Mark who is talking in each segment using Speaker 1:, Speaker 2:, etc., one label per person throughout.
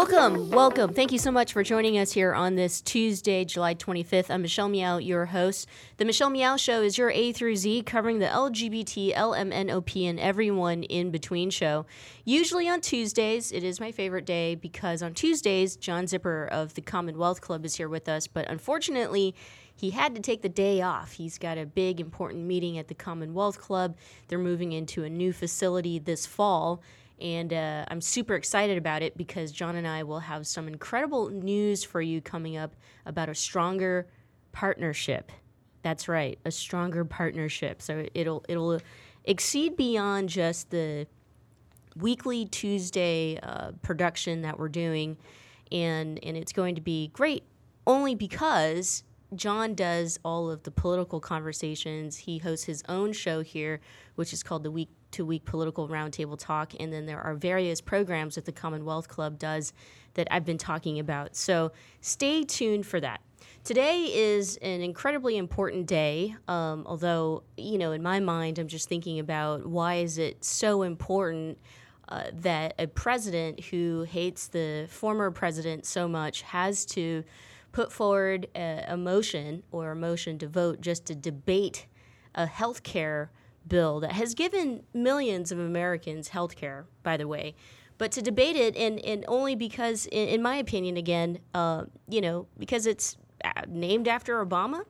Speaker 1: Welcome, welcome. Thank you so much for joining us here on this Tuesday, July 25th. I'm Michelle Meow, your host. The Michelle Meow Show is your A through Z covering the LGBT, LMNOP, and everyone in between show. Usually on Tuesdays, it is my favorite day because on Tuesdays, John Zipperer of the Commonwealth Club is here with us, but unfortunately, he had to take the day off. He's got a big, important meeting at the Commonwealth Club. They're moving into a new facility this fall and uh, I'm super excited about it because John and I will have some incredible news for you coming up about a stronger partnership. That's right, a stronger partnership. So it'll it'll exceed beyond just the weekly Tuesday uh, production that we're doing, and and it's going to be great only because John does all of the political conversations. He hosts his own show here, which is called the Week to Week Political Roundtable Talk. And then there are various programs that the Commonwealth Club does that I've been talking about. So stay tuned for that. Today is an incredibly important day, um, although, you know, in my mind, I'm just thinking about why is it so important uh, that a president who hates the former president so much has to put forward a, a motion or a motion to vote just to debate a health care bill that has given millions of Americans health care, by the way. But to debate it, and, and only because, in, in my opinion, again, uh, you know, because it's uh, named after Obama,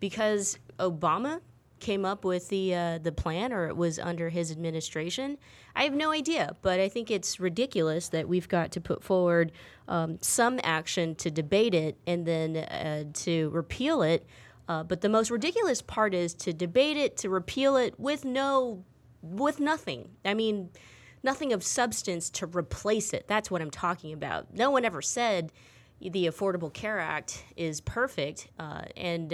Speaker 1: because Obama came up with the uh, the plan, or it was under his administration. I have no idea, but I think it's ridiculous that we've got to put forward um, some action to debate it and then uh, to repeal it uh, but the most ridiculous part is to debate it, to repeal it with no, with nothing. I mean, nothing of substance to replace it. That's what I'm talking about. No one ever said the Affordable Care Act is perfect, uh, and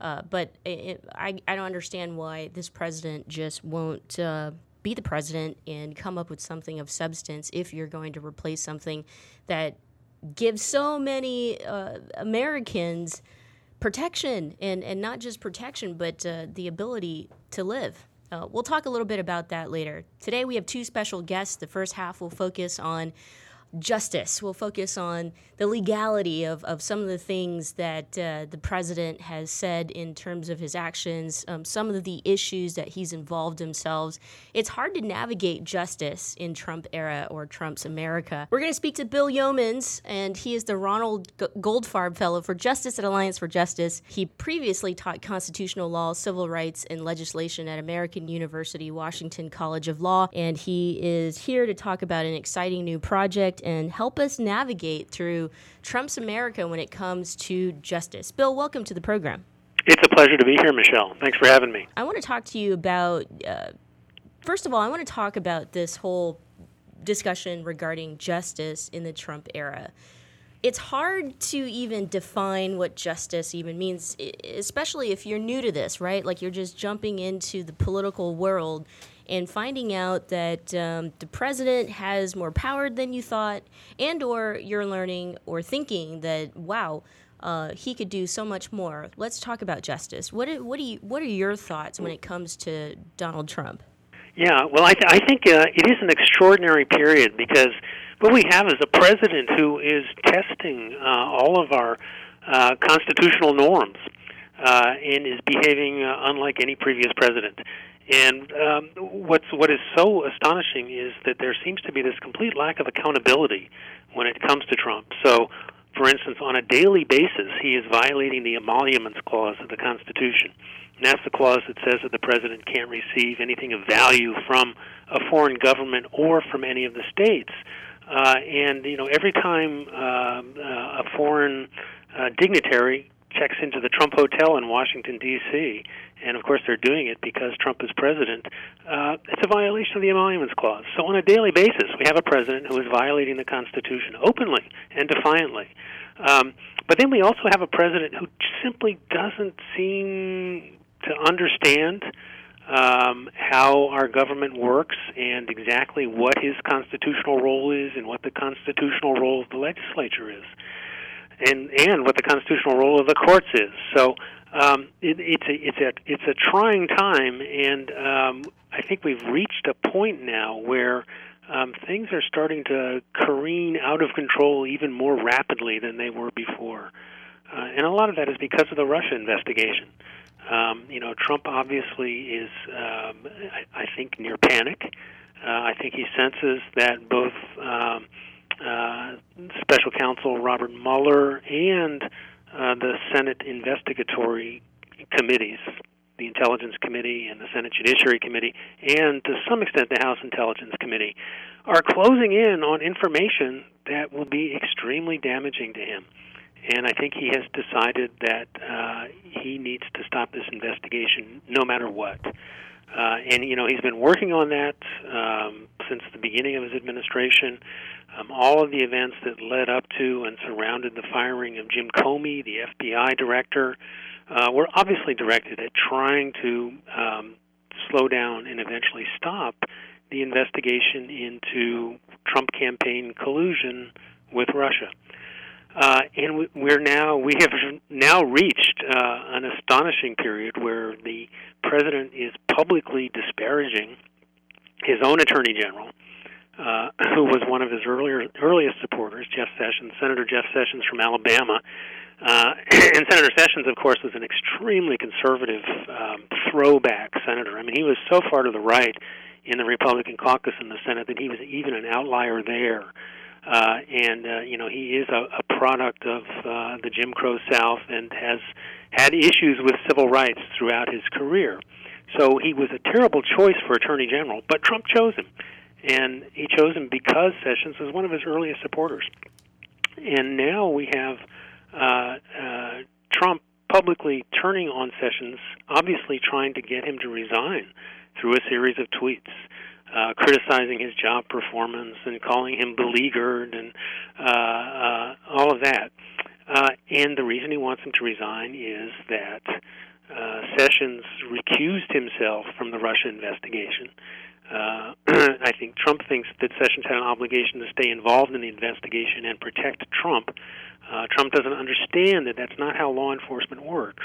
Speaker 1: uh, but it, I I don't understand why this president just won't uh, be the president and come up with something of substance if you're going to replace something that gives so many uh, Americans protection and, and not just protection, but uh, the ability to live. Uh, we'll talk a little bit about that later. Today, we have two special guests. The first half will focus on justice. We'll focus on the legality of, of some of the things that uh, the president has said in terms of his actions, um, some of the issues that he's involved himself. It's hard to navigate justice in Trump era or Trump's America. We're going to speak to Bill Yeomans, and he is the Ronald Goldfarb Fellow for Justice at Alliance for Justice. He previously taught constitutional law, civil rights, and legislation at American University Washington College of Law, and he is here to talk about an exciting new project and help us navigate through Trump's America when it comes to justice. Bill, welcome to the program.
Speaker 2: It's a pleasure to be here, Michelle. Thanks for having me.
Speaker 1: I want to talk to you about, uh, first of all, I want to talk about this whole discussion regarding justice in the Trump era. It's hard to even define what justice even means, especially if you're new to this, right? Like you're just jumping into the political world and finding out that um, the president has more power than you thought, and or you're learning or thinking that wow. Uh, he could do so much more. Let's talk about justice. What what do you what are your thoughts when it comes to Donald Trump?
Speaker 2: Yeah, well, I, th- I think uh, it is an extraordinary period because what we have is a president who is testing uh, all of our uh, constitutional norms uh, and is behaving uh, unlike any previous president. And um, what's what is so astonishing is that there seems to be this complete lack of accountability when it comes to Trump. So, for instance, on a daily basis, he is violating the emoluments clause of the Constitution. And that's the clause that says that the president can't receive anything of value from a foreign government or from any of the states. Uh, and you know, every time uh, uh, a foreign uh, dignitary checks into the Trump Hotel in Washington D.C., and of course they're doing it because Trump is president. Uh, it's a violation of the emoluments clause. So on a daily basis, we have a president who is violating the Constitution openly and defiantly. Um, but then we also have a president who simply doesn't seem to understand um, how our government works and exactly what his constitutional role is and what the constitutional role of the legislature is and and what the constitutional role of the courts is. So um, it, it's a it's a it's a trying time, and um, I think we've reached a point now where um, things are starting to careen out of control even more rapidly than they were before, uh, and a lot of that is because of the Russia investigation. Um, you know, Trump obviously is, um, I, I think, near panic. Uh, I think he senses that both um, uh, special counsel Robert Mueller and uh, the Senate investigatory committees, the Intelligence Committee and the Senate Judiciary Committee, and to some extent the House Intelligence Committee, are closing in on information that will be extremely damaging to him. And I think he has decided that uh, he needs to stop this investigation no matter what. Uh, and you know he's been working on that um, since the beginning of his administration. Um, all of the events that led up to and surrounded the firing of Jim Comey, the FBI director, uh, were obviously directed at trying to um, slow down and eventually stop the investigation into Trump campaign collusion with Russia. Uh, and we're now we have now reached uh, an astonishing period where the president is publicly disparaging his own attorney general, uh, who was one of his earlier earliest supporters, Jeff Sessions, Senator Jeff Sessions from Alabama. Uh, and Senator Sessions, of course, was an extremely conservative um, throwback senator. I mean, he was so far to the right in the Republican caucus in the Senate that he was even an outlier there. Uh, and uh, you know he is a, a product of uh, the Jim Crow South and has had issues with civil rights throughout his career. So he was a terrible choice for Attorney General, but Trump chose him, and he chose him because Sessions was one of his earliest supporters. And now we have uh, uh, Trump publicly turning on Sessions, obviously trying to get him to resign through a series of tweets uh, criticizing his job performance and calling him beleaguered and uh, uh, all of that. Uh, and the reason he wants him to resign is that uh, Sessions recused himself from the Russia investigation. Uh, I think Trump thinks that Sessions had an obligation to stay involved in the investigation and protect Trump. Uh, Trump doesn't understand that that's not how law enforcement works.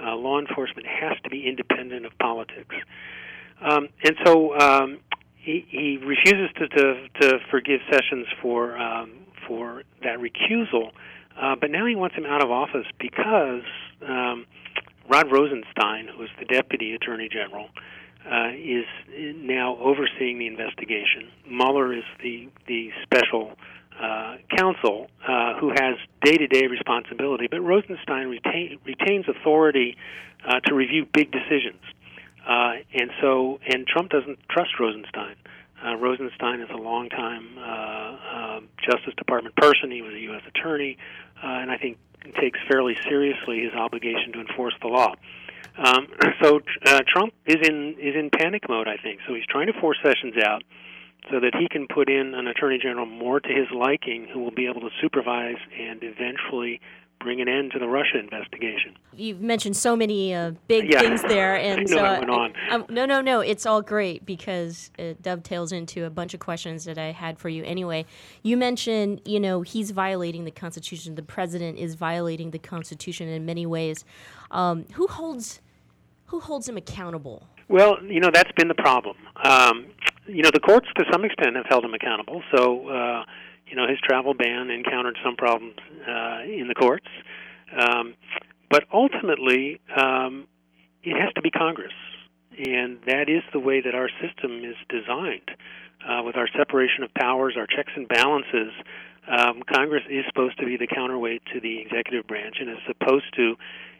Speaker 2: Uh, law enforcement has to be independent of politics. Um, and so um, he, he refuses to, to, to forgive Sessions for um, for that recusal, uh, but now he wants him out of office because um, Rod Rosenstein, who is the deputy attorney general, uh, is now overseeing the investigation. Mueller is the the special uh, counsel uh, who has day-to-day responsibility, but Rosenstein retain, retains authority uh, to review big decisions. Uh, and so, and Trump doesn't trust Rosenstein. Uh, Rosenstein is a longtime uh, uh, Justice Department person. He was a U.S. attorney, uh, and I think takes fairly seriously his obligation to enforce the law. Um, so uh, Trump is in is in panic mode, I think. So he's trying to force Sessions out so that he can put in an attorney general more to his liking, who will be able to supervise and eventually bring an end to the Russia investigation.
Speaker 1: You've mentioned so many uh, big
Speaker 2: yeah.
Speaker 1: things there, and
Speaker 2: I
Speaker 1: so
Speaker 2: I went on.
Speaker 1: um, no, no, no, it's all great because it dovetails into a bunch of questions that I had for you. Anyway, you mentioned, you know, he's violating the Constitution. The president is violating the Constitution in many ways. Um, who holds who holds him accountable?
Speaker 2: Well, you know that's been the problem. Um, you know, the courts to some extent have held him accountable. So. Uh, you know, his travel ban encountered some problems uh, in the courts. Um, but ultimately, um, it has to be Congress. And that is the way that our system is designed. Uh, with our separation of powers, our checks and balances, Um, Congress is supposed to be the counterweight to the executive branch and is supposed to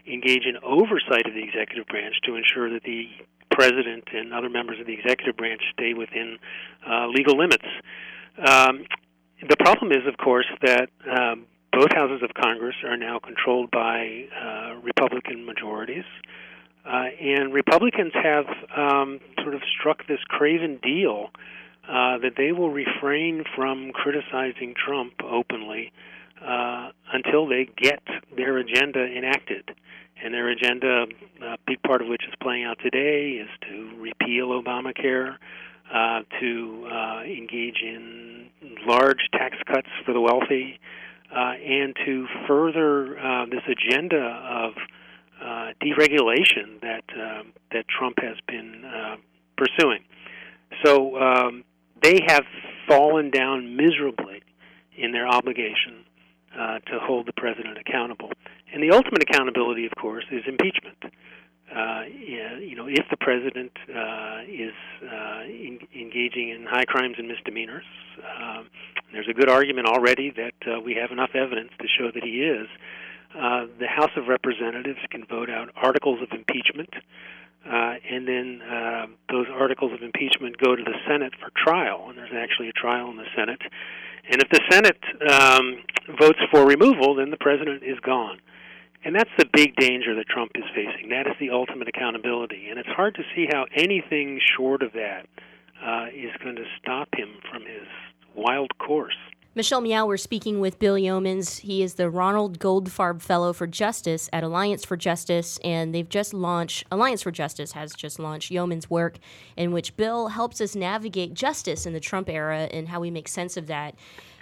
Speaker 2: engage in oversight of the executive branch to ensure that the president and other members of the executive branch stay within uh, legal limits. Um, the problem is, of course, that um, both houses of Congress are now controlled by uh, Republican majorities. Uh, and Republicans have um, sort of struck this craven deal uh, that they will refrain from criticizing Trump openly uh, until they get their agenda enacted. And their agenda, a big part of which is playing out today, is to repeal Obamacare, uh, to uh, engage in large tax cuts for the wealthy, uh, and to further uh, this agenda of uh, deregulation that um, that Trump has been uh, pursuing. So um, they have fallen down miserably in their obligation uh, to hold the president accountable. And the ultimate accountability, of course, is impeachment. Uh, you know, if the president uh, is uh, in, engaging in high crimes and misdemeanors, um, there's a good argument already that uh, we have enough evidence to show that he is. Uh, the House of Representatives can vote out articles of impeachment, uh, and then uh, those articles of impeachment go to the Senate for trial, and there's actually a trial in the Senate. And if the Senate um, votes for removal, then the president is gone. And that's the big danger that Trump is facing. That is the ultimate accountability. And it's hard to see how anything short of that uh, is going to stop him from his wild course.
Speaker 1: Michelle Meow, we're speaking with Bill Yeomans. He is the Ronald Goldfarb Fellow for Justice at Alliance for Justice, and they've just launched, Alliance for Justice has just launched Yeoman's work, in which Bill helps us navigate justice in the Trump era and how we make sense of that.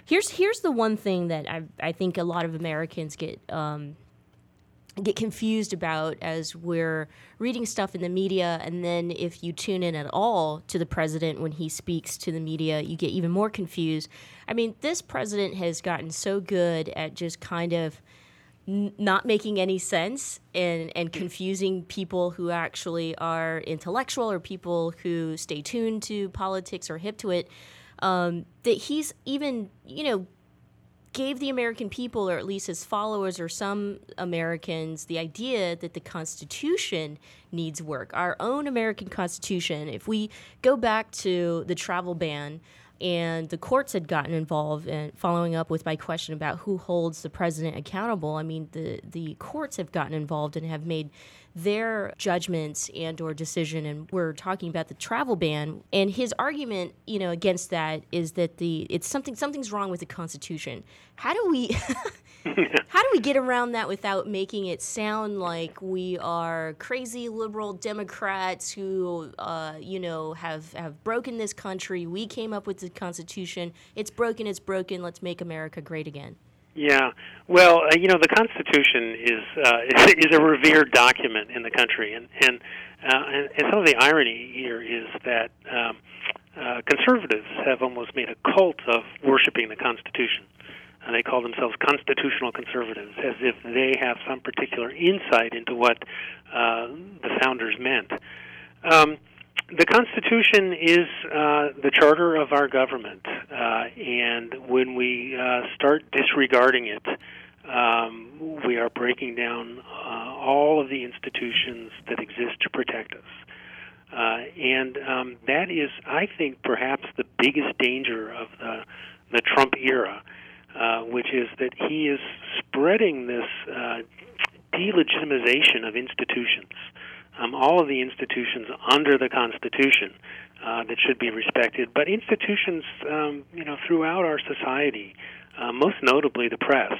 Speaker 1: Here's here's the one thing that I I think a lot of Americans get um, get confused about as we're reading stuff in the media and then if you tune in at all to the president when he speaks to the media you get even more confused. I mean this president has gotten so good at just kind of n- not making any sense and and confusing people who actually are intellectual or people who stay tuned to politics or hip to it um, that he's even you know gave the American people, or at least his followers, or some Americans, the idea that the Constitution needs work. Our own American Constitution, if we go back to the travel ban, and the courts had gotten involved and following up with my question about who holds the president accountable i mean the the courts have gotten involved and have made their judgments and or decision and we're talking about the travel ban. And his argument you know against that is that the it's something something's wrong with the constitution. How do we how do we get around that without making it sound like we are crazy liberal democrats who uh, you know have have broken this country? We came up with the constitution. It's broken it's broken. Let's make america great again
Speaker 2: yeah, well, uh, you know, the Constitution is uh, is a revered document in the country, and and, uh, and some of the irony here is that um, uh, conservatives have almost made a cult of worshiping the Constitution. And they call themselves constitutional conservatives, as if they have some particular insight into what uh, the founders meant. Um, the Constitution is uh, the charter of our government, uh, and when we uh, start disregarding it, um, we are breaking down uh, all of the institutions that exist to protect us. Uh, and um, that is, I think, perhaps the biggest danger of the, the Trump era, uh, which is that he is spreading this delegitimization of institutions um, all of the institutions under the Constitution uh, that should be respected, but institutions, um, you know, throughout our society, uh, most notably the press.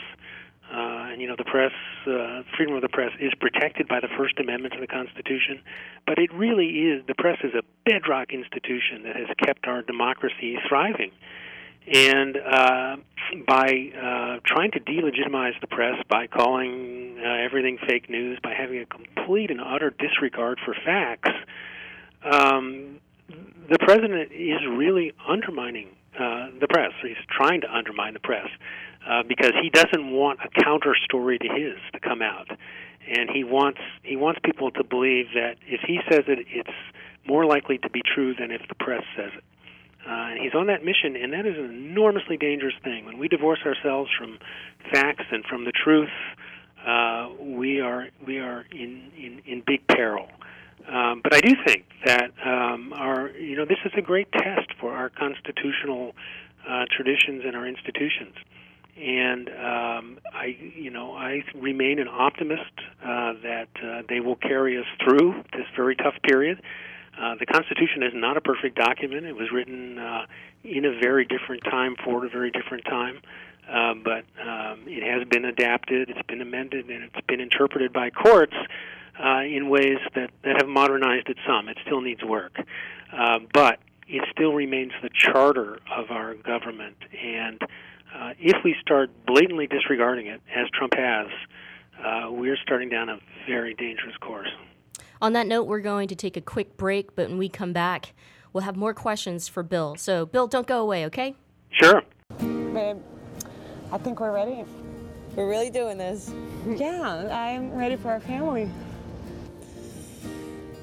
Speaker 2: Uh, and you know, the press, uh, freedom of the press, is protected by the First Amendment to the Constitution, but it really is the press is a bedrock institution that has kept our democracy thriving. And uh, by uh, trying to delegitimize the press, by calling uh, everything fake news, by having a complete and utter disregard for facts, um, the president is really undermining uh, the press. He's trying to undermine the press uh, because he doesn't want a counter story to his to come out, and he wants he wants people to believe that if he says it, it's more likely to be true than if the press says it. Uh, and he's on that mission, and that is an enormously dangerous thing. When we divorce ourselves from facts and from the truth, uh, we are we are in in, in big peril. Um, but I do think that um, our you know this is a great test for our constitutional uh, traditions and our institutions. And um, I, you know, I remain an optimist uh, that uh, they will carry us through this very tough period. Uh, the Constitution is not a perfect document. It was written uh, in a very different time for a very different time. Uh, but um, it has been adapted, it's been amended, and it's been interpreted by courts uh, in ways that, that have modernized it some. It still needs work. Uh, but it still remains the charter of our government. And uh, if we start blatantly disregarding it, as Trump has, uh, we're starting down a very dangerous course.
Speaker 1: On that note, we're going to take a quick break, but when we come back, we'll have more questions for Bill. So, Bill, don't go away, okay?
Speaker 2: Sure.
Speaker 3: Babe, I think we're ready.
Speaker 4: We're really doing this.
Speaker 3: Yeah, I'm ready for our family.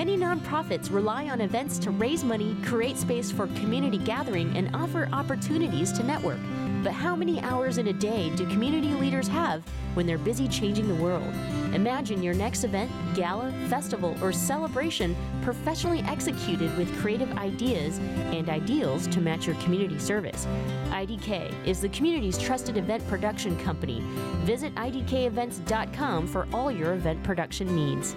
Speaker 1: Many nonprofits rely on events to raise money, create space for community gathering, and offer opportunities to network. But how many hours in a day do community leaders have when they're busy changing the world? Imagine your next event, gala, festival, or celebration professionally executed with creative ideas and ideals to match your community service. IDK is the community's trusted event production company. Visit idkevents.com for all your event production needs.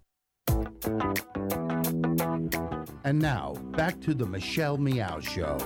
Speaker 5: And now, back to the Michelle Meow Show.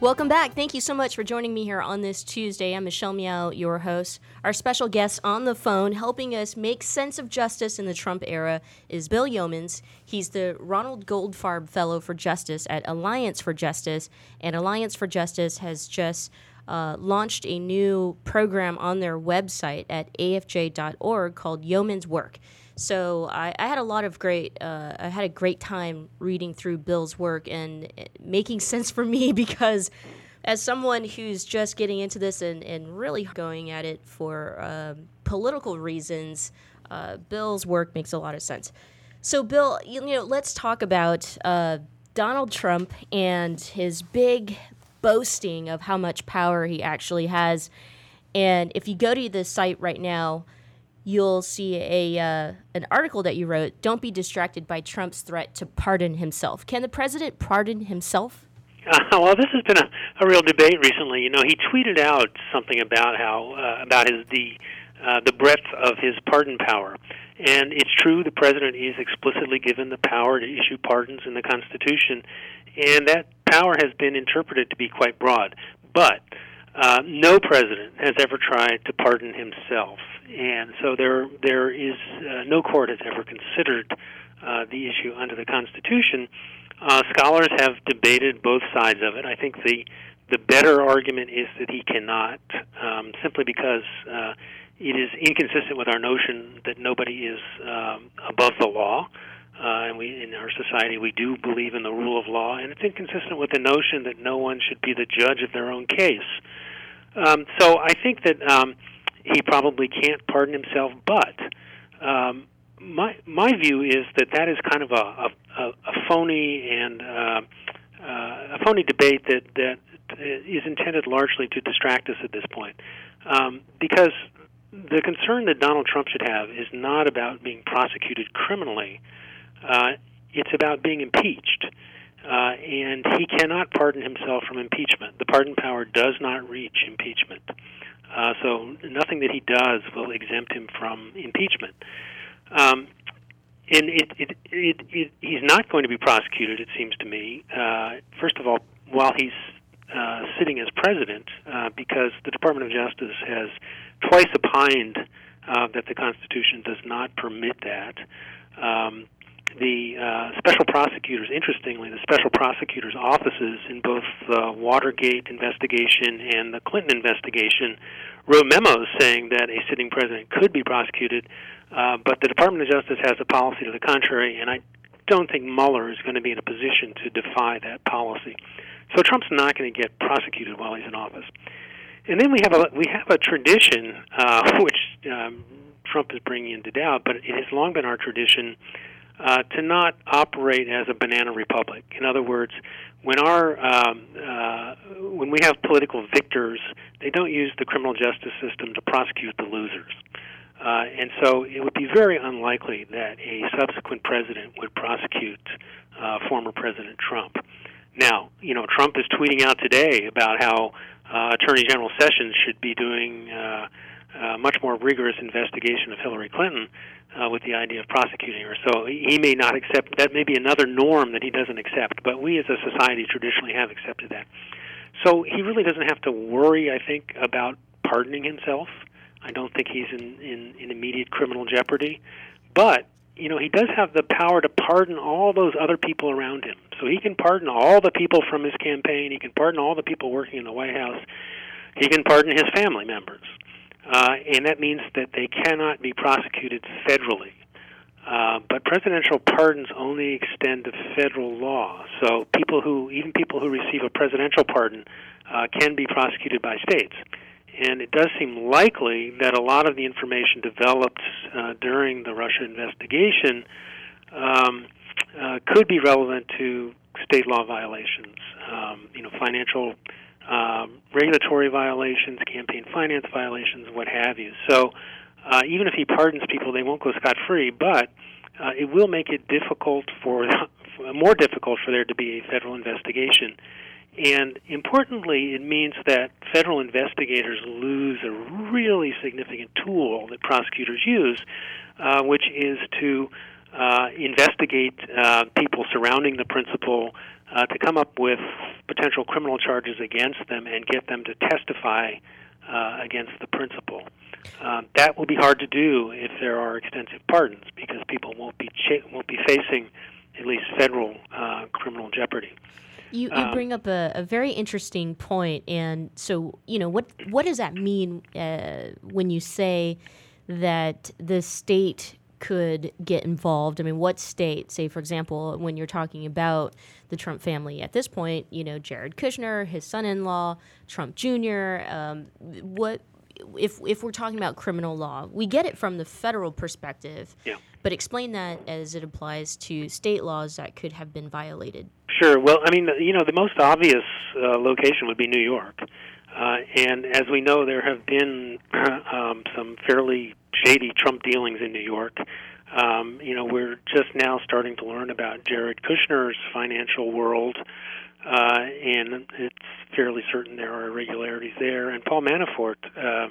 Speaker 1: Welcome back. Thank you so much for joining me here on this Tuesday. I'm Michelle Meow, your host. Our special guest on the phone helping us make sense of justice in the Trump era is Bill Yeomans. He's the Ronald Goldfarb Fellow for Justice at Alliance for Justice, and Alliance for Justice has just uh, launched a new program on their website at afj.org called Yeoman's Work. So I, I, had a lot of great, uh, I had a great time reading through Bill's work and making sense for me because as someone who's just getting into this and, and really going at it for um, political reasons, uh, Bill's work makes a lot of sense. So Bill, you, you know, let's talk about uh, Donald Trump and his big boasting of how much power he actually has. And if you go to the site right now, you'll see a uh, an article that you wrote. Don't be distracted by Trump's threat to pardon himself. Can the president pardon himself?
Speaker 2: Uh, well, this has been a, a real debate recently. You know, he tweeted out something about how uh, about his the uh, the breadth of his pardon power. And it's true, the president is explicitly given the power to issue pardons in the Constitution, and that power has been interpreted to be quite broad. But uh, no president has ever tried to pardon himself, and so there there is uh, no court has ever considered uh, the issue under the Constitution. Uh, scholars have debated both sides of it. I think the the better argument is that he cannot, um, simply because uh, it is inconsistent with our notion that nobody is um, above the law. Uh, and we, in our society, we do believe in the rule of law, and it's inconsistent with the notion that no one should be the judge of their own case. Um, so I think that um, he probably can't pardon himself, but um, my my view is that that is kind of a a, a phony and uh, uh, a phony debate that that is intended largely to distract us at this point, um, because the concern that Donald Trump should have is not about being prosecuted criminally. Uh, it's about being impeached. Uh, and he cannot pardon himself from impeachment. The pardon power does not reach impeachment. Uh, so nothing that he does will exempt him from impeachment. Um, and it, it, it, it, he's not going to be prosecuted, it seems to me. Uh, first of all, while he's uh, sitting as president, uh, because the Department of Justice has twice opined uh, that the Constitution does not permit that. Um, the uh, special prosecutors, interestingly, the special prosecutors' offices in both the Watergate investigation and the Clinton investigation wrote memos saying that a sitting president could be prosecuted, uh, but the Department of Justice has a policy to the contrary, and I don't think Mueller is going to be in a position to defy that policy. So Trump's not going to get prosecuted while he's in office. And then we have a we have a tradition uh, which um, Trump is bringing into doubt, but it has long been our tradition uh, to not operate as a banana republic. In other words, when our um, uh, when we have political victors, they don't use the criminal justice system to prosecute the losers. Uh, and so it would be very unlikely that a subsequent president would prosecute uh, former President Trump. Now, you know, Trump is tweeting out today about how uh, Attorney General Sessions should be doing uh, uh, much more rigorous investigation of Hillary Clinton uh, Uh, with the idea of prosecuting her. So he may not accept that. May be another norm that he doesn't accept. But we as a society traditionally have accepted that. So he really doesn't have to worry, I think, about pardoning himself. I don't think he's in, in, in immediate criminal jeopardy. But you know, he does have the power to pardon all those other people around him. So he can pardon all the people from his campaign. He can pardon all the people working in the White House. He can pardon his family members uh, and that means that they cannot be prosecuted federally. Uh, but presidential pardons only extend to federal law. So people who, even people who receive a presidential pardon, uh, can be prosecuted by states. And it does seem likely that a lot of the information developed uh, during the Russia investigation um, uh, could be relevant to state law violations. Um, you know, financial um, regulatory violations, campaign finance violations, what have you. So uh, even if he pardons people, they won't go scot free. But uh, it will make it difficult for more difficult for there to be a federal investigation. And importantly, it means that federal investigators lose a really significant tool that prosecutors use, uh, which is to uh, investigate uh, people surrounding the principal uh, to come up with potential criminal charges against them and get them to testify uh, against the principal. Um, that will be hard to do if there are extensive pardons because people won't be cha- won't be facing at least federal uh, criminal jeopardy.
Speaker 1: You, you um, bring up a, a, very interesting point, and so you know what what does that mean uh, when you say that the state could get involved? I mean, what state, say, for example, when you're talking about the Trump family at this point, you know, Jared Kushner, his son in law, Trump Jr., um, what. If, if we're talking about criminal law, we get it from the federal perspective,
Speaker 2: yeah.
Speaker 1: but explain that as it applies to state laws that could have been violated.
Speaker 2: Sure. Well, I mean, you know, the most obvious uh, location would be New York. Uh, and as we know, there have been um, some fairly shady Trump dealings in New York. Um, you know, we're just now starting to learn about Jared Kushner's financial world, uh, and it's fairly certain there are irregularities there. And Paul Manafort uh,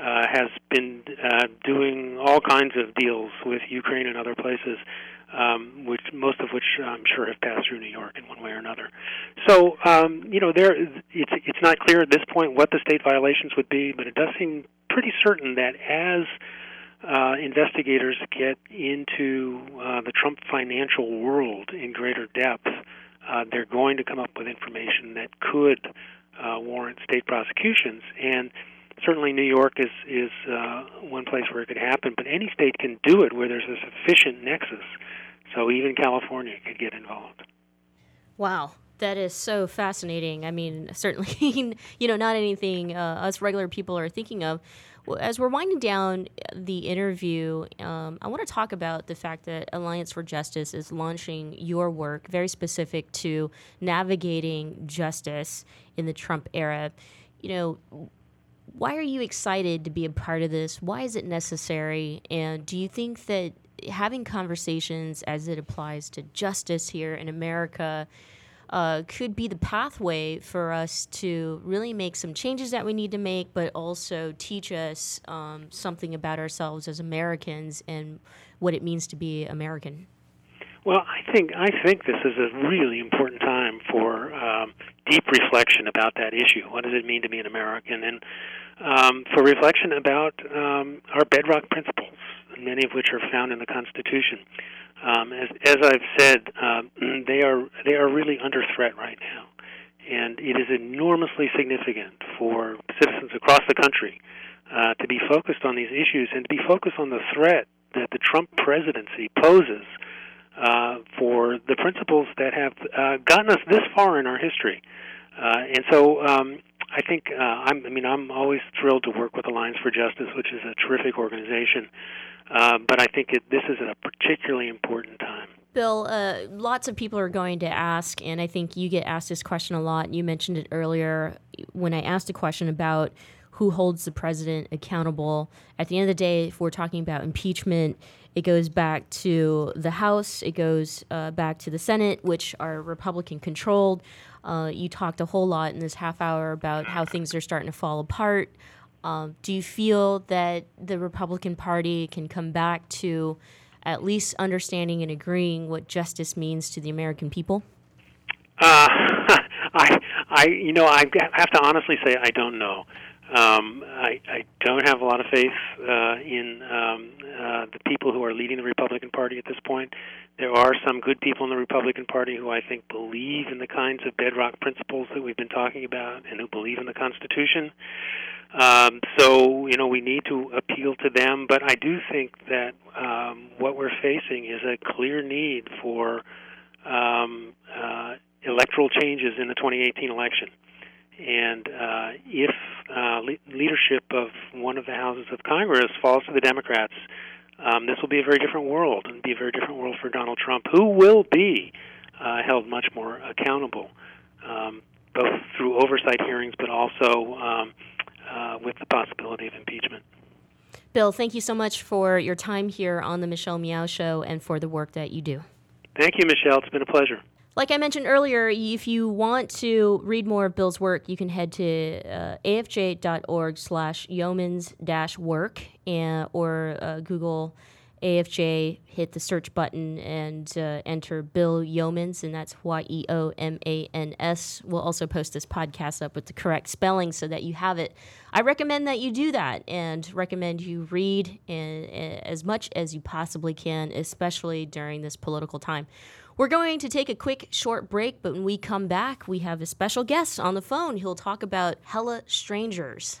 Speaker 2: uh, has been uh, doing all kinds of deals with Ukraine and other places, um, which most of which I'm sure have passed through New York in one way or another. So, um, you know, there it's it's not clear at this point what the state violations would be, but it does seem pretty certain that as uh, investigators get into uh, the Trump financial world in greater depth, uh, they're going to come up with information that could uh, warrant state prosecutions. And certainly, New York is is uh, one place where it could happen. But any state can do it where there's a sufficient nexus. So even California could get involved.
Speaker 1: Wow. That is so fascinating. I mean, certainly, you know, not anything uh, us regular people are thinking of. As we're winding down the interview, um, I want to talk about the fact that Alliance for Justice is launching your work very specific to navigating justice in the Trump era. You know, why are you excited to be a part of this? Why is it necessary? And do you think that having conversations as it applies to justice here in America uh, could be the pathway for us to really make some changes that we need to make, but also teach us um, something about ourselves as Americans and what it means to be American.
Speaker 2: Well, I think I think this is a really important time for um, deep reflection about that issue. What does it mean to be an American, and um, for reflection about um, our bedrock principles, many of which are found in the Constitution. Um, as, as I've said, uh, they are they are really under threat right now, and it is enormously significant for citizens across the country uh, to be focused on these issues and to be focused on the threat that the Trump presidency poses uh, for the principles that have uh, gotten us this far in our history. Uh, and so um, I think uh, I'm, I mean I'm always thrilled to work with Alliance for Justice, which is a terrific organization. Uh, but I think it, this is a particularly important time.
Speaker 1: Bill, uh, lots of people are going to ask, and I think you get asked this question a lot. You mentioned it earlier when I asked a question about who holds the president accountable. At the end of the day, if we're talking about impeachment, it goes back to the House, it goes uh, back to the Senate, which are Republican controlled. Uh, you talked a whole lot in this half hour about how things are starting to fall apart. Um, do you feel that the Republican Party can come back to at least understanding and agreeing what justice means to the American people?
Speaker 2: Uh, I, I, you know, I have to honestly say I don't know. Um, I, I don't have a lot of faith uh, in um, uh, the people who are leading the Republican Party at this point. There are some good people in the Republican Party who I think believe in the kinds of bedrock principles that we've been talking about and who believe in the Constitution. Um, so you know we need to appeal to them, but I do think that um, what we're facing is a clear need for um, uh, electoral changes in the 2018 election. And uh, if uh, le- leadership of one of the houses of Congress falls to the Democrats, um, this will be a very different world, and be a very different world for Donald Trump, who will be uh, held much more accountable, um, both through oversight hearings, but also um, uh, with the possibility of impeachment.
Speaker 1: Bill, thank you so much for your time here on the Michelle Meow Show and for the work that you do.
Speaker 2: Thank you, Michelle. It's been a pleasure.
Speaker 1: Like I mentioned earlier, if you want to read more of Bill's work, you can head to uh, afj.org slash yeomans dash work or uh, Google AFJ, hit the search button and uh, enter Bill Yeomans, and that's Y E O M A N S. We'll also post this podcast up with the correct spelling so that you have it. I recommend that you do that and recommend you read in, in, as much as you possibly can, especially during this political time. We're going to take a quick short break, but when we come back, we have a special guest on the phone. He'll talk about hella strangers.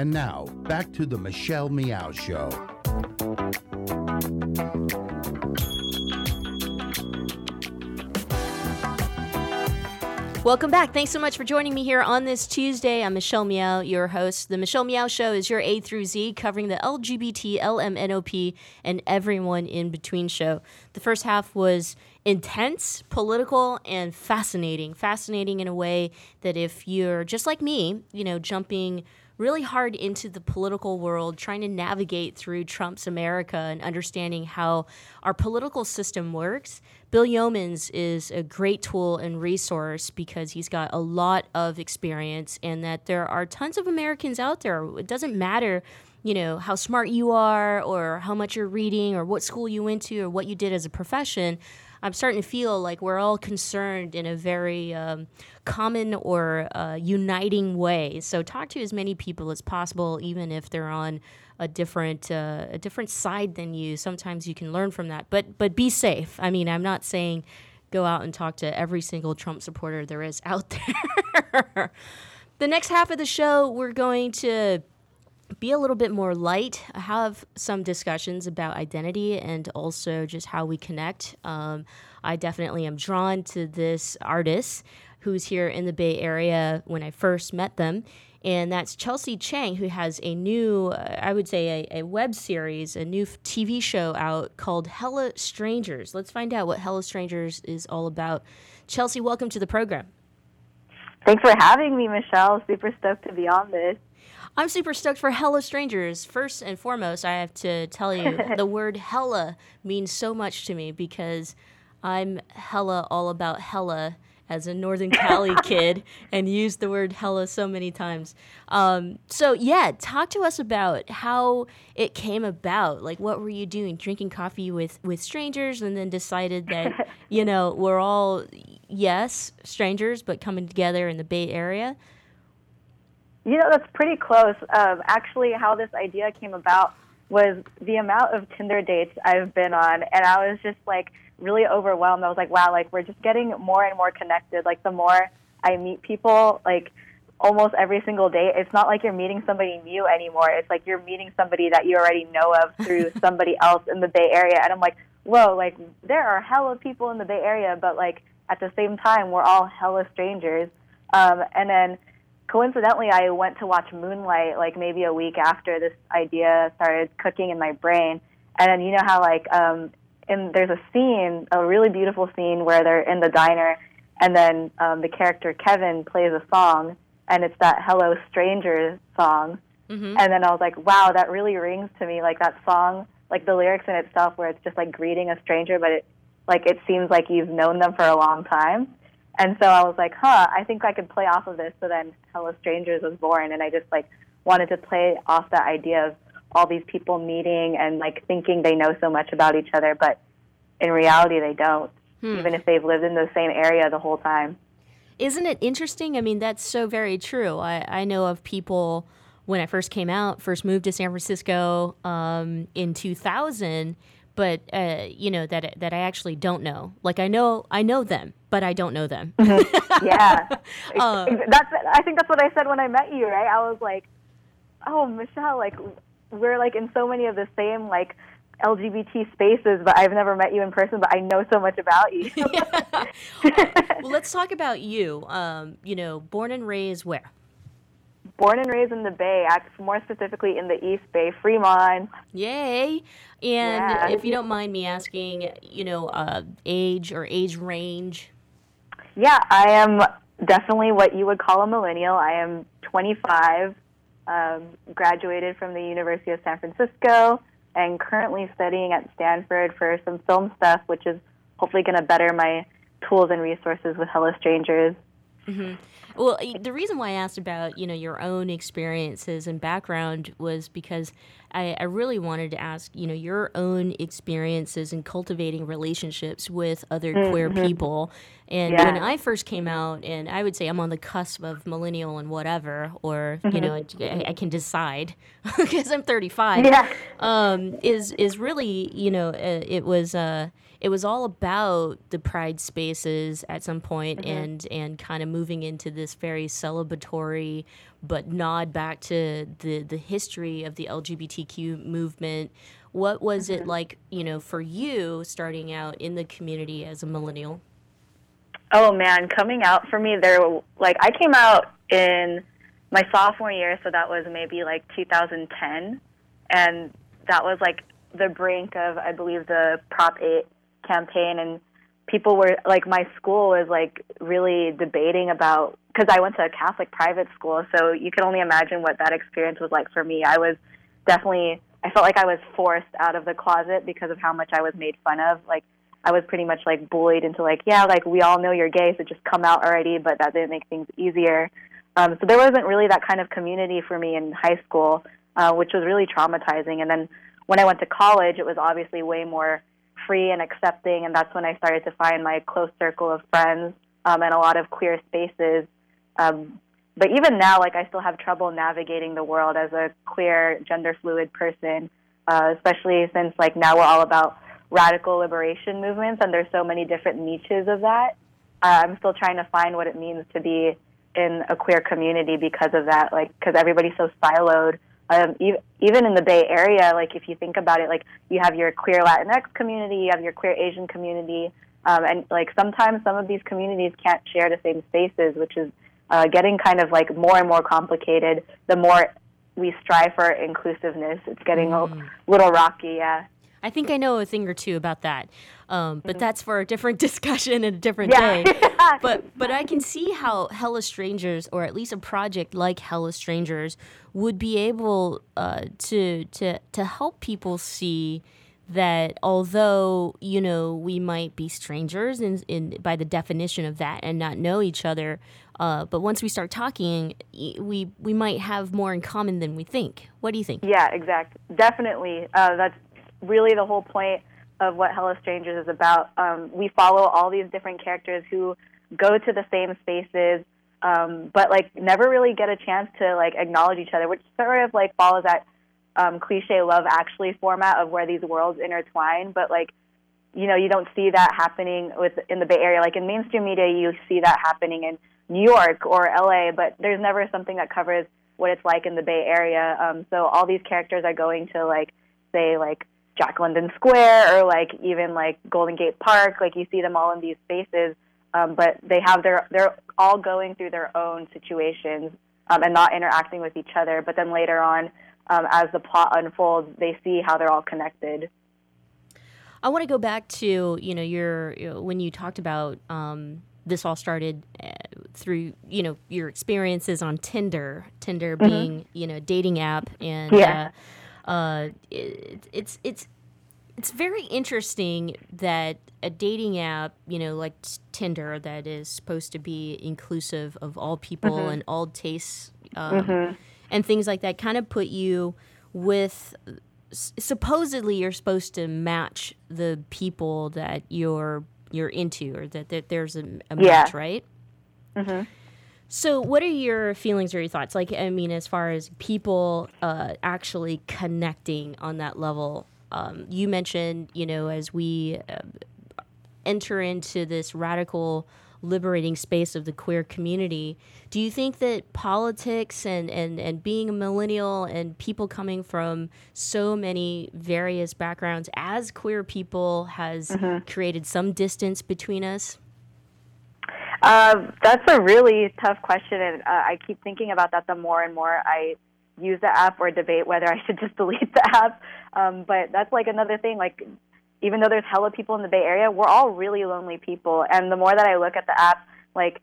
Speaker 5: And now, back to the Michelle Meow Show.
Speaker 1: Welcome back. Thanks so much for joining me here on this Tuesday. I'm Michelle Meow, your host. The Michelle Meow Show is your A through Z covering the LGBT, LMNOP, and everyone in between show. The first half was intense, political, and fascinating. Fascinating in a way that if you're just like me, you know, jumping really hard into the political world, trying to navigate through Trump's America and understanding how our political system works. Bill Yeomans is a great tool and resource because he's got a lot of experience, and that there are tons of Americans out there. It doesn't matter you know how smart you are or how much you're reading or what school you went to or what you did as a profession i'm starting to feel like we're all concerned in a very um, common or uh, uniting way. So talk to as many people as possible even if they're on a different uh, a different side than you. Sometimes you can learn from that but but be safe. I mean i'm not saying go out and talk to every single trump supporter there is out there. The next half of the show we're going to be a little bit more light, have some discussions about identity and also just how we connect. Um, I definitely am drawn to this artist who's here in the Bay Area when I first met them. And that's Chelsea Chang, who has a new, uh, I would say, a, a, web series, a new TV show out called Hella Strangers. Let's find out what Hella Strangers is all about. Chelsea, welcome to the program.
Speaker 6: Thanks for having me, Michelle. Super stoked to be on this.
Speaker 1: I'm super stoked for Hella Strangers. First and foremost, I have to tell you the word hella means so much to me because I'm hella all about hella as a Northern Cali kid and used the word hella so many times. Um, so, yeah, talk to us about how it came about. Like, what were you doing? Drinking coffee with, with strangers and then decided that, you know, we're all, yes, strangers, but coming together in the Bay Area?
Speaker 6: You know, that's pretty close. Um, actually, how this idea came about was the amount of Tinder dates I've been on, and I was just like really overwhelmed. I was like, wow, like we're just getting more and more connected. Like the more I meet people, like almost every single day, it's not like you're meeting somebody new anymore. It's like you're meeting somebody that you already know of through somebody else in the Bay Area. And I'm like, whoa, like there are hella people in the Bay Area, but like at the same time, we're all hella strangers. Um, and then coincidentally, I went to watch Moonlight like maybe a week after this idea started cooking in my brain. And then you know how like um, in there's a scene, a really beautiful scene where they're in the diner, and then um, the character Kevin plays a song, and it's that "Hello Stranger" song. Mm-hmm. And then I was like, wow, that really rings to me. Like that song, like the lyrics in itself, where it's just like greeting a stranger, but it like it seems like you've known them for a long time. And so I was like, huh, I think I could play off of this. So then Hella Strangers was born, and I just like wanted to play off that idea of all these people meeting and like thinking they know so much about each other, but in reality they don't, hmm. even if they've lived in the same area the whole time.
Speaker 1: Isn't it interesting? I mean, that's so very true. I, I know of people when I first came out, first moved to San Francisco um, in 2000 but uh, you know that that I actually don't know. Like I know I know them, but I don't know them.
Speaker 6: Mm-hmm. yeah, uh, that's. I think that's what I said when I met you. Right? I was like, oh, Michelle, like we're like in so many of the same like LGBT spaces, but I've never met you in person, but I know so much about you.
Speaker 1: well, let's talk about you. Um, you know, born and raised where?
Speaker 6: born and raised in the Bay, more specifically in the East Bay, Fremont.
Speaker 1: Yay! And yeah. if you don't mind me asking, you know, uh, age or age range?
Speaker 6: Yeah, I am definitely what you would call a millennial. I am 25, um, graduated from the University of San Francisco, and currently studying at Stanford for some film stuff, which is hopefully going to better my tools and resources with Hella Strangers.
Speaker 1: Mm-hmm. Well, the reason why I asked about you know your own experiences and background was because I, I really wanted to ask you know your own experiences in cultivating relationships with other mm-hmm. queer people. And yeah. when I first came out, and I would say I'm on the cusp of millennial and whatever, or mm-hmm. you know I, I, can decide because I'm 35.
Speaker 6: Yeah.
Speaker 1: Um, is is really you know uh, it was. Uh, it was all about the pride spaces at some point mm-hmm. and and kind of moving into this very celebratory but nod back to the the history of the LGBTQ movement. What was mm-hmm. it like, you know, for you starting out in the community as a millennial?
Speaker 6: Oh man, coming out for me there like I came out in my sophomore year, so that was maybe like 2010 and that was like the brink of I believe the Prop 8 campaign and people were like my school was like really debating about because I went to a Catholic private school, so you can only imagine what that experience was like for me. I was definitely I felt like I was forced out of the closet because of how much I was made fun of. Like I was pretty much like bullied into like, yeah, like we all know you're gay, so just come out already. But that didn't make things easier. Um, so there wasn't really that kind of community for me in high school, uh, which was really traumatizing. And then when I went to college, it was obviously way more free and accepting, and that's when I started to find my close circle of friends um, and a lot of queer spaces. Um, but even now, like I still have trouble navigating the world as a queer, gender fluid person, uh, especially since like now we're all about radical liberation movements, and there's so many different niches of that. Uh, I'm still trying to find what it means to be in a queer community because of that, like because everybody's so siloed um, even in the Bay Area, like if you think about it, like you have your queer Latinx community, you have your queer Asian community, um, and like sometimes some of these communities can't share the same spaces, which is uh, getting kind of like more and more complicated. The more we strive for inclusiveness, it's getting mm. a little rocky. Yeah.
Speaker 1: I think I know a thing or two about that, um, but mm-hmm. that's for a different discussion and a different yeah. day. but but I can see how Hella Strangers, or at least a project like Hella Strangers, would be able uh, to to to help people see that although you know we might be strangers in, in by the definition of that and not know each other uh, but once we start talking we we might have more in common than we think what do you think
Speaker 6: yeah exactly definitely uh, that's really the whole point of what Hella Strangers is about. Um, we follow all these different characters who go to the same spaces, um, but like never really get a chance to like acknowledge each other, which sort of like follows that um, cliche love actually format of where these worlds intertwine. But like, you know, you don't see that happening with in the Bay Area. Like in mainstream media, you see that happening in New York or LA, but there's never something that covers what it's like in the Bay Area. Um, so all these characters are going to like say like Jack London Square or like even like Golden Gate Park. Like you see them all in these spaces, um, but they have their they're all going through their own situations um, and not interacting with each other. But then later on, um, as the plot unfolds, they see how they're all connected.
Speaker 1: I want to go back to you know your you know, when you talked about um, this all started uh, through you know your experiences on Tinder, Tinder mm-hmm. being you know dating app and.
Speaker 6: Yeah.
Speaker 1: Uh, uh, it, it's it's it's very interesting that a dating app, you know, like Tinder, that is supposed to be inclusive of all people mm-hmm. and all tastes um, mm-hmm. and things like that, kind of put you with. Supposedly, you're supposed to match the people that you're you're into, or that, that there's a, a match, right?
Speaker 6: Mm-hmm.
Speaker 1: So, what are your feelings or your thoughts? Like, I mean, as far as people uh, actually connecting on that level, um, you mentioned, you know, as we uh, enter into this radical liberating space of the queer community, do you think that politics and, and, and being a millennial and people coming from so many various backgrounds as queer people has mm-hmm. created some distance between us?
Speaker 6: Uh, that's a really tough question, and uh, I keep thinking about that the more and more I use the app or debate whether I should just delete the app. Um, but that's like another thing. Like, even though there's hella people in the Bay Area, we're all really lonely people. And the more that I look at the app, like,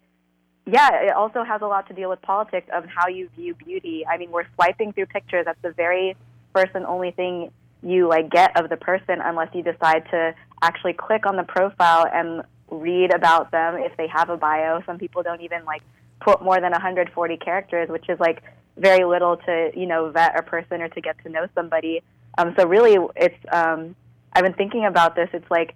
Speaker 6: yeah, it also has a lot to deal with politics of how you view beauty. I mean, we're swiping through pictures. That's the very first and only thing you like get of the person, unless you decide to actually click on the profile and read about them if they have a bio. Some people don't even like put more than 140 characters, which is like very little to you know vet a person or to get to know somebody. Um, so really, it's um, I've been thinking about this. It's like,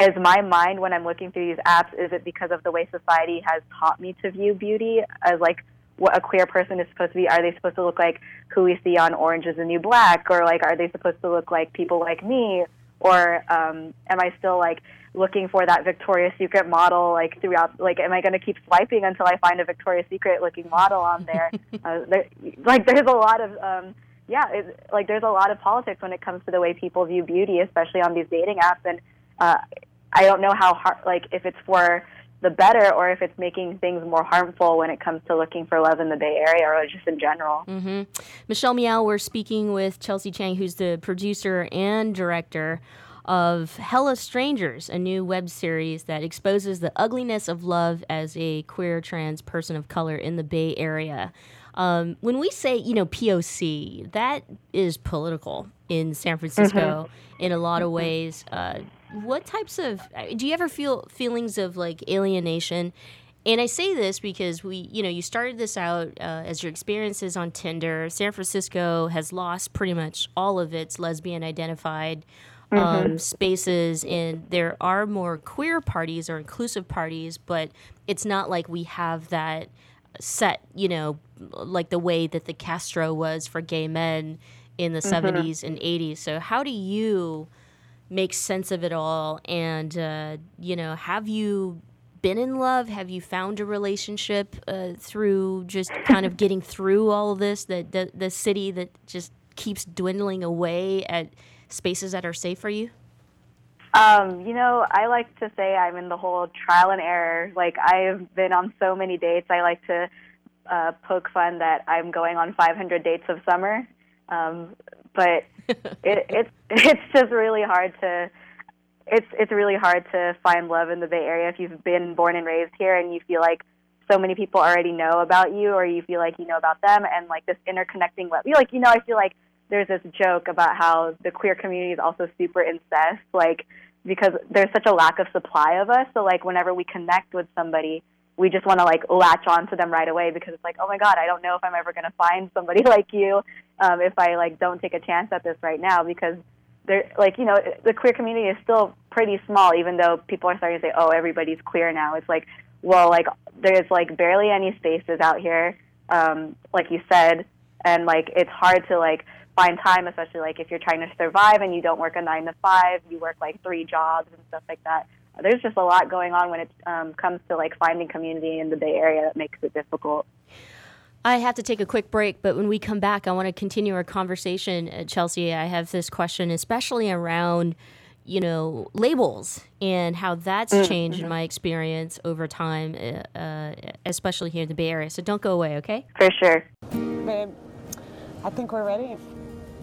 Speaker 6: is my mind when I'm looking through these apps, is it because of the way society has taught me to view beauty as like what a queer person is supposed to be? Are they supposed to look like who we see on Orange is the New Black, or like are they supposed to look like people like me, or um, am I still like looking for that Victoria's Secret model like throughout? Like, am I going to keep swiping until I find a Victoria's Secret looking model on there? uh, there like, there's a lot of um, yeah, it, like there's a lot of politics when it comes to the way people view beauty, especially on these dating apps. And uh, I don't know how hard, like if it's for the better or if it's making things more harmful when it comes to looking for love in the Bay Area or just in general.
Speaker 1: Mm-hmm. Michelle Meow, we're speaking with Chelsea Chang, who's the producer and director of Hella Strangers, a new web series that exposes the ugliness of love as a queer trans person of color in the Bay Area. Um, when we say, you know, POC, that is political in San Francisco mm-hmm. in a lot of ways. Uh, what types of do you ever feel feelings of like alienation? And I say this because we, you know, you started this out uh, as your experiences on Tinder. San Francisco has lost pretty much all of its lesbian identified um, mm-hmm. spaces, and there are more queer parties or inclusive parties, but it's not like we have that set, you know, like the way that the Castro was for gay men in the mm-hmm. 70s and 80s. So, how do you make sense of it all? And, uh, you know, have you been in love? Have you found a relationship uh, through just kind of getting through all of this? That the, the city that just keeps dwindling away at spaces that are safe for you?
Speaker 6: Um, you know, I like to say I'm in the whole trial and error. Like I've been on so many dates. I like to uh, poke fun that I'm going on 500 dates of summer. Um, but it, it's it's just really hard to it's it's really hard to find love in the Bay Area if you've been born and raised here and you feel like so many people already know about you or you feel like you know about them and like this interconnecting love. You like you know I feel like there's this joke about how the queer community is also super incest like because there's such a lack of supply of us. So like whenever we connect with somebody we just want to like latch on to them right away because it's like, oh my god, I don't know if I'm ever to find somebody like you um, if I like don't take a chance at this right now. Because they're like you know the queer community is still pretty small even though people are starting to say oh everybody's queer now. It's like well like there's like barely any spaces out here um, like you said and like it's hard to like find time especially like if you're trying to survive and you don't work a nine to five you work like three jobs and stuff like that there's just a lot going on when it um, comes to like finding community in the Bay Area that makes it difficult.
Speaker 1: I have to take a quick break, but when we come back, I want to continue our conversation. Uh, Chelsea, I have this question, especially around you know labels and how that's mm-hmm. changed in my experience over time, uh, uh, especially here in the Bay Area. So don't go away, okay?
Speaker 6: For sure.
Speaker 3: Babe, I think we're ready.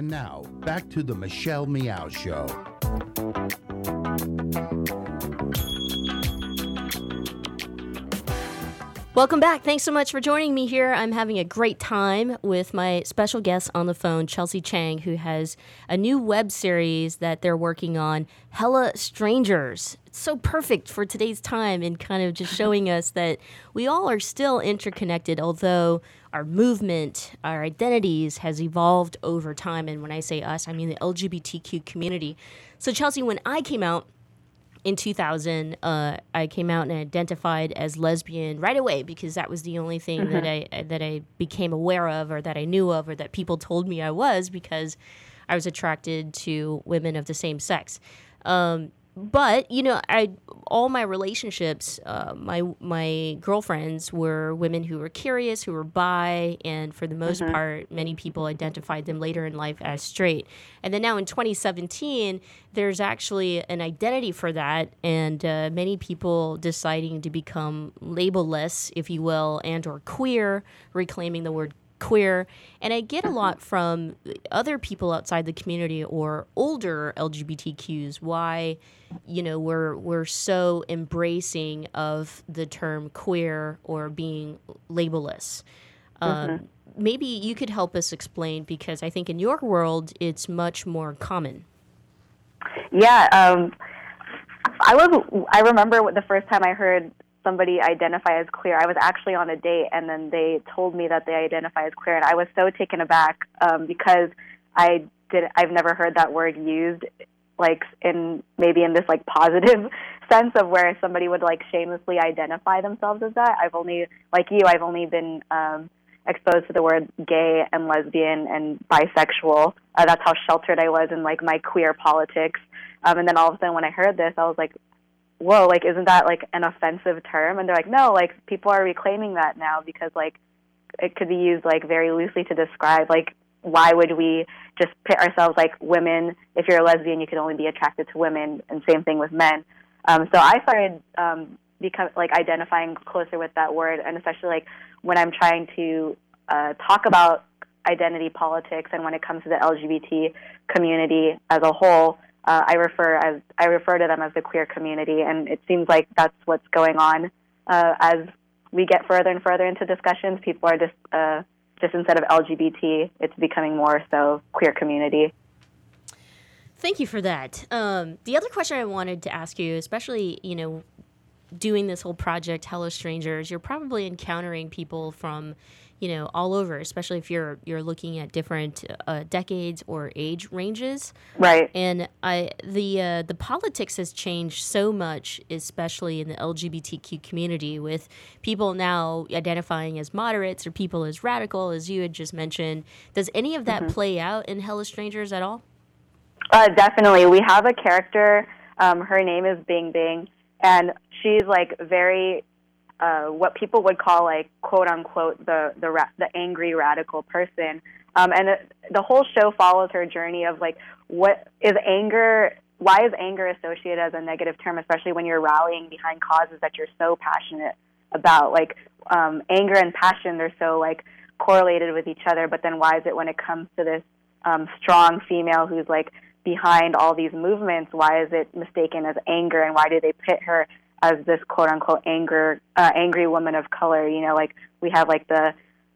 Speaker 5: And now, back to the Michelle Meow Show.
Speaker 1: Welcome back. Thanks so much for joining me here. I'm having a great time with my special guest on the phone, Chelsea Chang, who has a new web series that they're working on, Hella Strangers. So perfect for today's time and kind of just showing us that we all are still interconnected, although our movement, our identities has evolved over time. And when I say us, I mean the LGBTQ community. So, Chelsea, when I came out, in 2000, uh, I came out and identified as lesbian right away because that was the only thing mm-hmm. that I that I became aware of, or that I knew of, or that people told me I was because I was attracted to women of the same sex. Um, but you know, I all my relationships, uh, my my girlfriends were women who were curious, who were bi, and for the most mm-hmm. part, many people identified them later in life as straight. And then now in 2017, there's actually an identity for that, and uh, many people deciding to become labelless, if you will, and or queer, reclaiming the word queer. And I get a lot from other people outside the community or older LGBTQs why, you know, we're we're so embracing of the term queer or being labelless. Um, mm-hmm. Maybe you could help us explain because I think in your world it's much more common.
Speaker 6: Yeah, um, I was. I remember the first time I heard somebody identify as queer. I was actually on a date, and then they told me that they identify as queer, and I was so taken aback um, because I did. I've never heard that word used, like in maybe in this like positive sense of where somebody would like shamelessly identify themselves as that. I've only, like you, I've only been um, exposed to the word gay and lesbian and bisexual. Uh, that's how sheltered I was in like my queer politics. Um, and then all of a sudden, when I heard this, I was like, whoa, like, isn't that like an offensive term? And they're like, no, like, people are reclaiming that now because like it could be used like very loosely to describe like why would we just pit ourselves like women? If you're a lesbian, you can only be attracted to women, and same thing with men. Um, so I started um, become like identifying closer with that word, and especially like when I'm trying to uh, talk about identity politics and when it comes to the LGBT community as a whole uh, I refer as I refer to them as the queer community, and it seems like that's what's going on uh, as we get further and further into discussions. People are just uh, just instead of LGBT, it's becoming more so queer community.
Speaker 1: Thank you for that. Um, the other question I wanted to ask you, especially you know, doing this whole project, Hella Strangers, you're probably encountering people from you know all over especially if you're you're looking at different uh, decades or age ranges.
Speaker 6: Right.
Speaker 1: And i the uh, the politics has changed so much especially in the lgbtq community with people now identifying as moderates or people as radical as you had just mentioned. Does any of that mm-hmm. play out in hella strangers at all?
Speaker 6: Uh, definitely. We have a character um, her name is bing bing and she's like very uh, what people would call like quote unquote the the ra- the angry radical person. Um, and it, the whole show follows her journey of like what is anger why is anger associated as a negative term especially when you're rallying behind causes that you're so passionate about like um, anger and passion they're so like correlated with each other but then why is it when it comes to this um, strong female who's like behind all these movements why is it mistaken as anger and why do they pit her as this quote unquote anger uh, angry woman of color. You know, like we have like the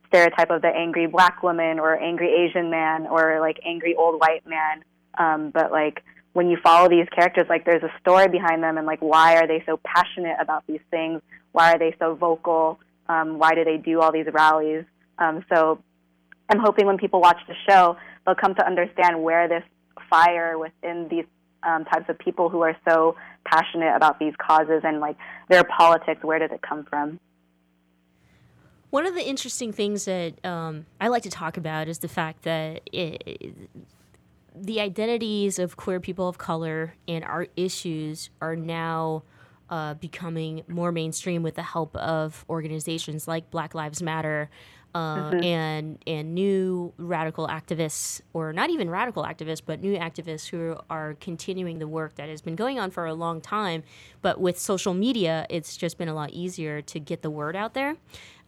Speaker 6: stereotype of the angry black woman or angry Asian man or like angry old white man. Um, but like when you follow these characters, like there's a story behind them and like why are they so passionate about these things? Why are they so vocal? Um, why do they do all these rallies? Um, so I'm hoping when people watch the show, they'll come to understand where this fire within these um, types of people who are so passionate about these causes and like their politics. Where did it come from?
Speaker 1: One of the interesting things that um, I like to talk about is the fact that it, the identities of queer people of color and our issues are now uh, becoming more mainstream with the help of organizations like Black Lives Matter, uh, mm-hmm. and and new radical activists, or not even radical activists, but new activists who are continuing the work that has been going on for a long time. But with social media, it's just been a lot easier to get the word out there.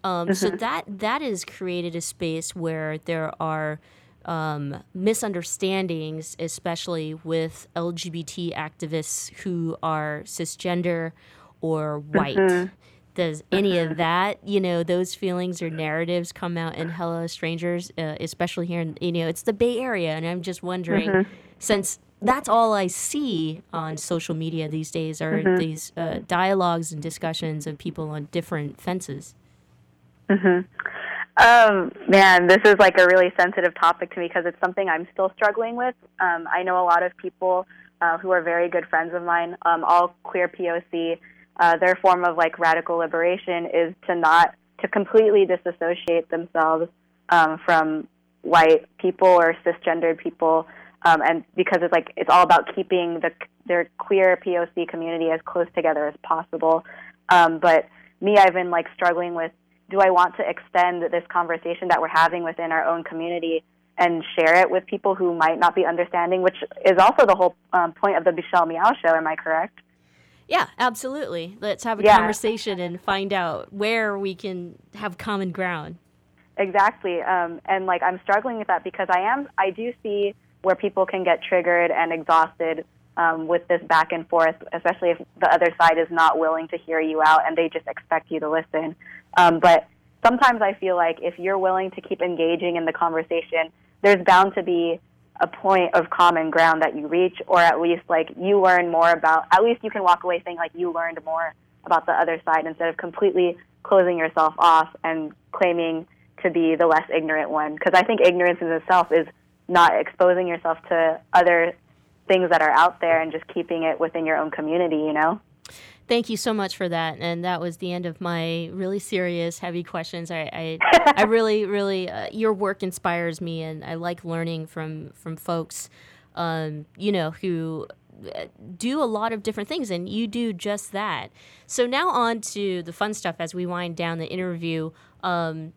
Speaker 1: Um, mm-hmm. So that that has created a space where there are um, misunderstandings, especially with LGBT activists who are cisgender or white. Mm-hmm does any
Speaker 6: Mm-hmm.
Speaker 1: of that, you know, those feelings or narratives come out in Hella Strangers, uh, especially here in, you know, it's the Bay Area. And I'm just wondering,
Speaker 6: Mhm.
Speaker 1: since that's all I see on social media these days are
Speaker 6: Mhm.
Speaker 1: these uh, dialogues and discussions of people on different fences.
Speaker 6: hmm Um, man, this is like a really sensitive topic to me because it's something I'm still struggling with. Um, I know a lot of people uh, who are very good friends of mine, um, all queer POC. Uh, their form of like radical liberation is to not to completely disassociate themselves um, from white people or cisgendered people, um, and because it's like it's all about keeping the their queer POC community as close together as possible. Um, but me, I've been like struggling with do I want to extend this conversation that we're having within our own community and share it with people who might not be understanding, which is also the whole um, point of the Michelle Meow show. Am I correct?
Speaker 1: Yeah, absolutely. Let's have a
Speaker 6: Yeah.
Speaker 1: conversation and find out where we can have common ground.
Speaker 6: Exactly. Um, and like I'm struggling with that because I am I do see where people can get triggered and exhausted um, with this back and forth, especially if the other side is not willing to hear you out and they just expect you to listen. Um, but sometimes I feel like if you're willing to keep engaging in the conversation, there's bound to be a point of common ground that you reach, or at least like you learn more about. At least you can walk away saying like you learned more about the other side instead of completely closing yourself off and claiming to be the less ignorant one. Because I think ignorance in itself is not exposing yourself to other things that are out there and just keeping it within your own community. You know.
Speaker 1: Thank you so much for that. And that was the end of my really serious, heavy questions. I, I, I really, really, uh, your work inspires me, and I like learning from from folks, um, you know, who uh, do a lot of different things, and you do just that. So now on to the fun stuff as we wind down the interview. Um,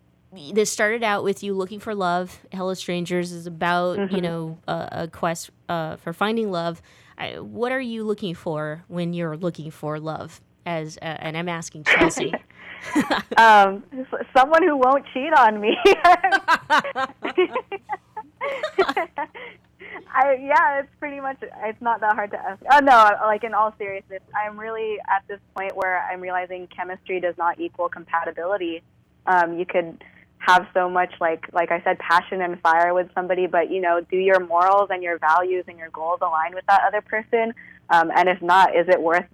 Speaker 1: this started out with you looking for love. Hella Strangers is about you
Speaker 6: Mhm.
Speaker 1: know a, a quest uh, for finding love. I, what are you looking for when you're looking for love? As uh, and I'm asking Chelsea.
Speaker 6: um, someone who won't cheat on me. I yeah, it's pretty much it's not that hard to ask. Oh no, like in all seriousness, I'm really at this point where I'm realizing chemistry does not equal compatibility. Um, you could have so much like like I said, passion and fire with somebody, but you know, do your morals and your values and your goals align with that other person? Um, and if not, is it worth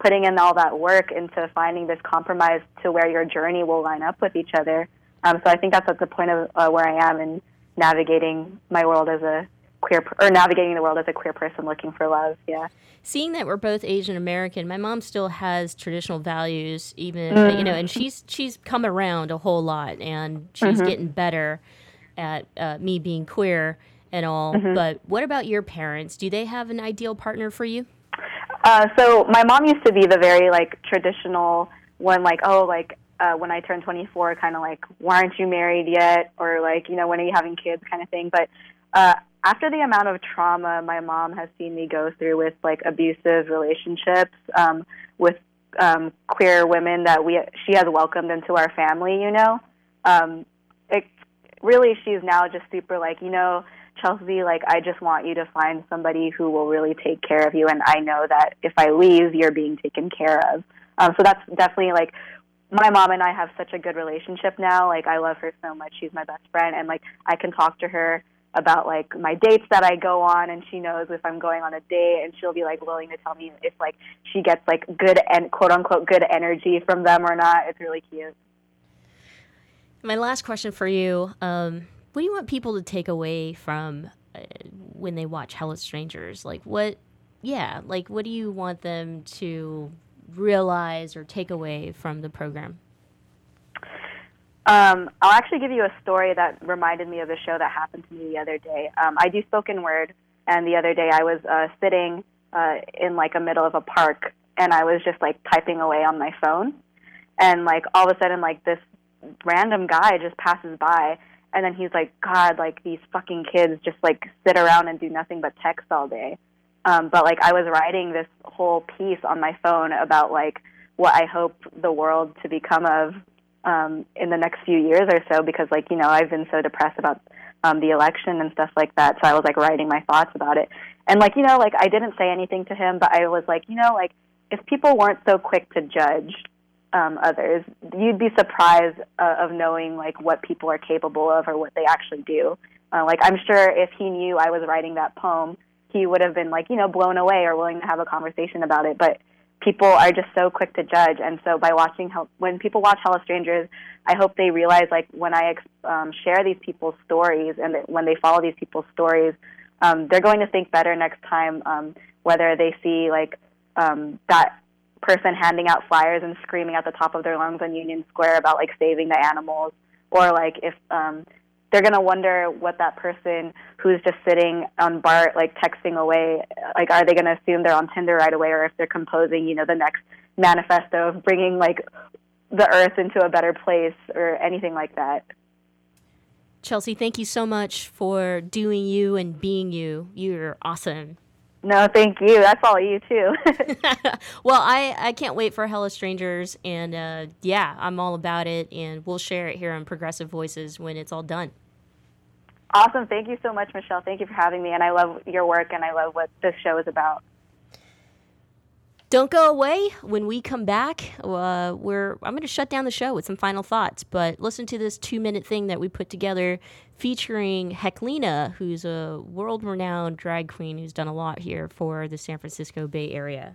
Speaker 6: putting in all that work into finding this compromise to where your journey will line up with each other? Um, so I think that's at the point of uh, where I am in navigating my world as a queer or navigating the world as a queer person looking for love. Yeah.
Speaker 1: Seeing that we're both Asian American, my mom still has traditional values, even
Speaker 6: Mm.
Speaker 1: you know, and she's she's come around a whole lot, and she's
Speaker 6: Mhm.
Speaker 1: getting better at uh, me being queer and all.
Speaker 6: Mhm.
Speaker 1: But what about your parents? Do they have an ideal partner for you?
Speaker 6: Uh, so my mom used to be the very like traditional one, like oh, like uh, when I turned 24, kind of like why aren't you married yet, or like you know when are you having kids, kind of thing. But uh, after the amount of trauma my mom has seen me go through with like abusive relationships um, with um, queer women that we she has welcomed into our family, you know, um, it really she's now just super like you know Chelsea, like I just want you to find somebody who will really take care of you, and I know that if I leave, you're being taken care of. Um, so that's definitely like my mom and I have such a good relationship now. Like I love her so much; she's my best friend, and like I can talk to her about like my dates that I go on, and she knows if I'm going on a date, and she'll be like willing to tell me if like she gets like good and quote unquote good energy from them or not. It's really cute.
Speaker 1: My last question for you: um, What do you want people to take away from uh, when they watch Hella Strangers? Like what? Yeah, like what do you want them to realize or take away from the program?
Speaker 6: Um, I'll actually give you a story that reminded me of a show that happened to me the other day. Um, I do spoken word, and the other day I was uh, sitting uh, in like a middle of a park, and I was just like typing away on my phone, and like all of a sudden like this random guy just passes by, and then he's like, God, like these fucking kids just like sit around and do nothing but text all day. Um, but like I was writing this whole piece on my phone about like what I hope the world to become of um, in the next few years or so because like you know I've been so depressed about um, the election and stuff like that. So I was like writing my thoughts about it, and like you know like I didn't say anything to him, but I was like you know like if people weren't so quick to judge, um, others. You'd be surprised uh, of knowing like what people are capable of or what they actually do. Uh, like I'm sure if he knew I was writing that poem, he would have been like you know blown away or willing to have a conversation about it. But people are just so quick to judge, and so by watching Hell, when people watch Hella Strangers, I hope they realize like when I um, share these people's stories and when they follow these people's stories, um, they're going to think better next time. Um, whether they see like um, that person handing out flyers and screaming at the top of their lungs on Union Square about like saving the animals, or like if um, they're gonna wonder what that person who's just sitting on BART like texting away, like are they gonna assume they're on Tinder right away, or if they're composing, you know, the next manifesto of bringing like the earth into a better place or anything like that.
Speaker 1: Chelsea, thank you so much for doing you and being you. You're awesome.
Speaker 6: No, thank you. That's all you too.
Speaker 1: well, I, I can't wait for Hella Strangers, and uh, yeah, I'm all about it, and we'll share it here on Progressive Voices when it's all done.
Speaker 6: Awesome. Thank you so much, Michelle. Thank you for having me, and I love your work, and I love what this show is about.
Speaker 1: Don't go away. When we come back, uh, we're I'm going to shut down the show with some final thoughts. But listen to this two minute thing that we put together, featuring Heklina, who's a world renowned drag queen who's done a lot here for the San Francisco Bay Area.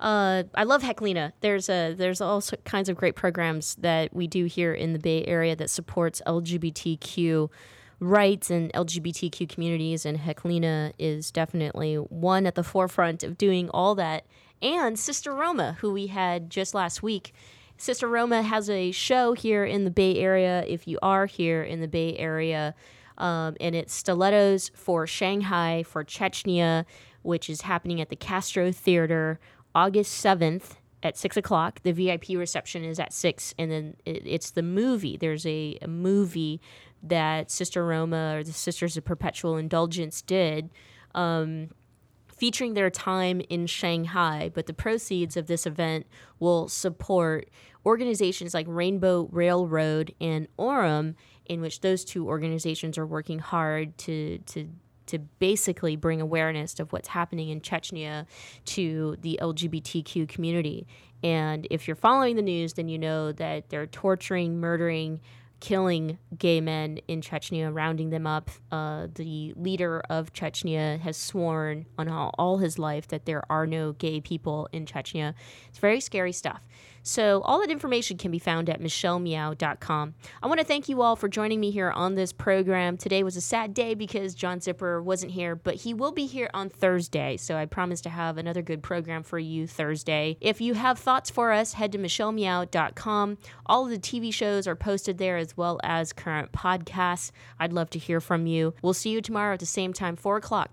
Speaker 1: Uh, I love Heklina. There's a there's all kinds of great programs that we do here in the Bay Area that supports LGBTQ rights and LGBTQ communities, and Heklina is definitely one at the forefront of doing all that. And Sister Roma, who we had just last week. Sister Roma has a show here in the Bay Area. If you are here in the Bay Area, um, and it's Stilettos for Shanghai for Chechnya, which is happening at the Castro Theater August 7th at 6 o'clock. The VIP reception is at 6, and then it, it's the movie. There's a, a, movie that Sister Roma or the Sisters of Perpetual Indulgence did. Um, featuring their time in Shanghai, but the proceeds of this event will support organizations like Rainbow Railroad and ORAM, in which those two organizations are working hard to to to basically bring awareness of what's happening in Chechnya to the LGBTQ community. And if you're following the news, then you know that they're torturing, murdering, killing gay men in Chechnya, rounding them up. Uh, the leader of Chechnya has sworn on all, all his life that there are no gay people in Chechnya. It's very scary stuff. So all that information can be found at michellemeow.com. I want to thank you all for joining me here on this program. Today was a sad day because John Zipperer wasn't here, but he will be here on Thursday. So I promise to have another good program for you Thursday. If you have thoughts for us, head to michellemeow.com. All of the TV shows are posted there as well as current podcasts. I'd love to hear from you. We'll see you tomorrow at the same time, 4 o'clock.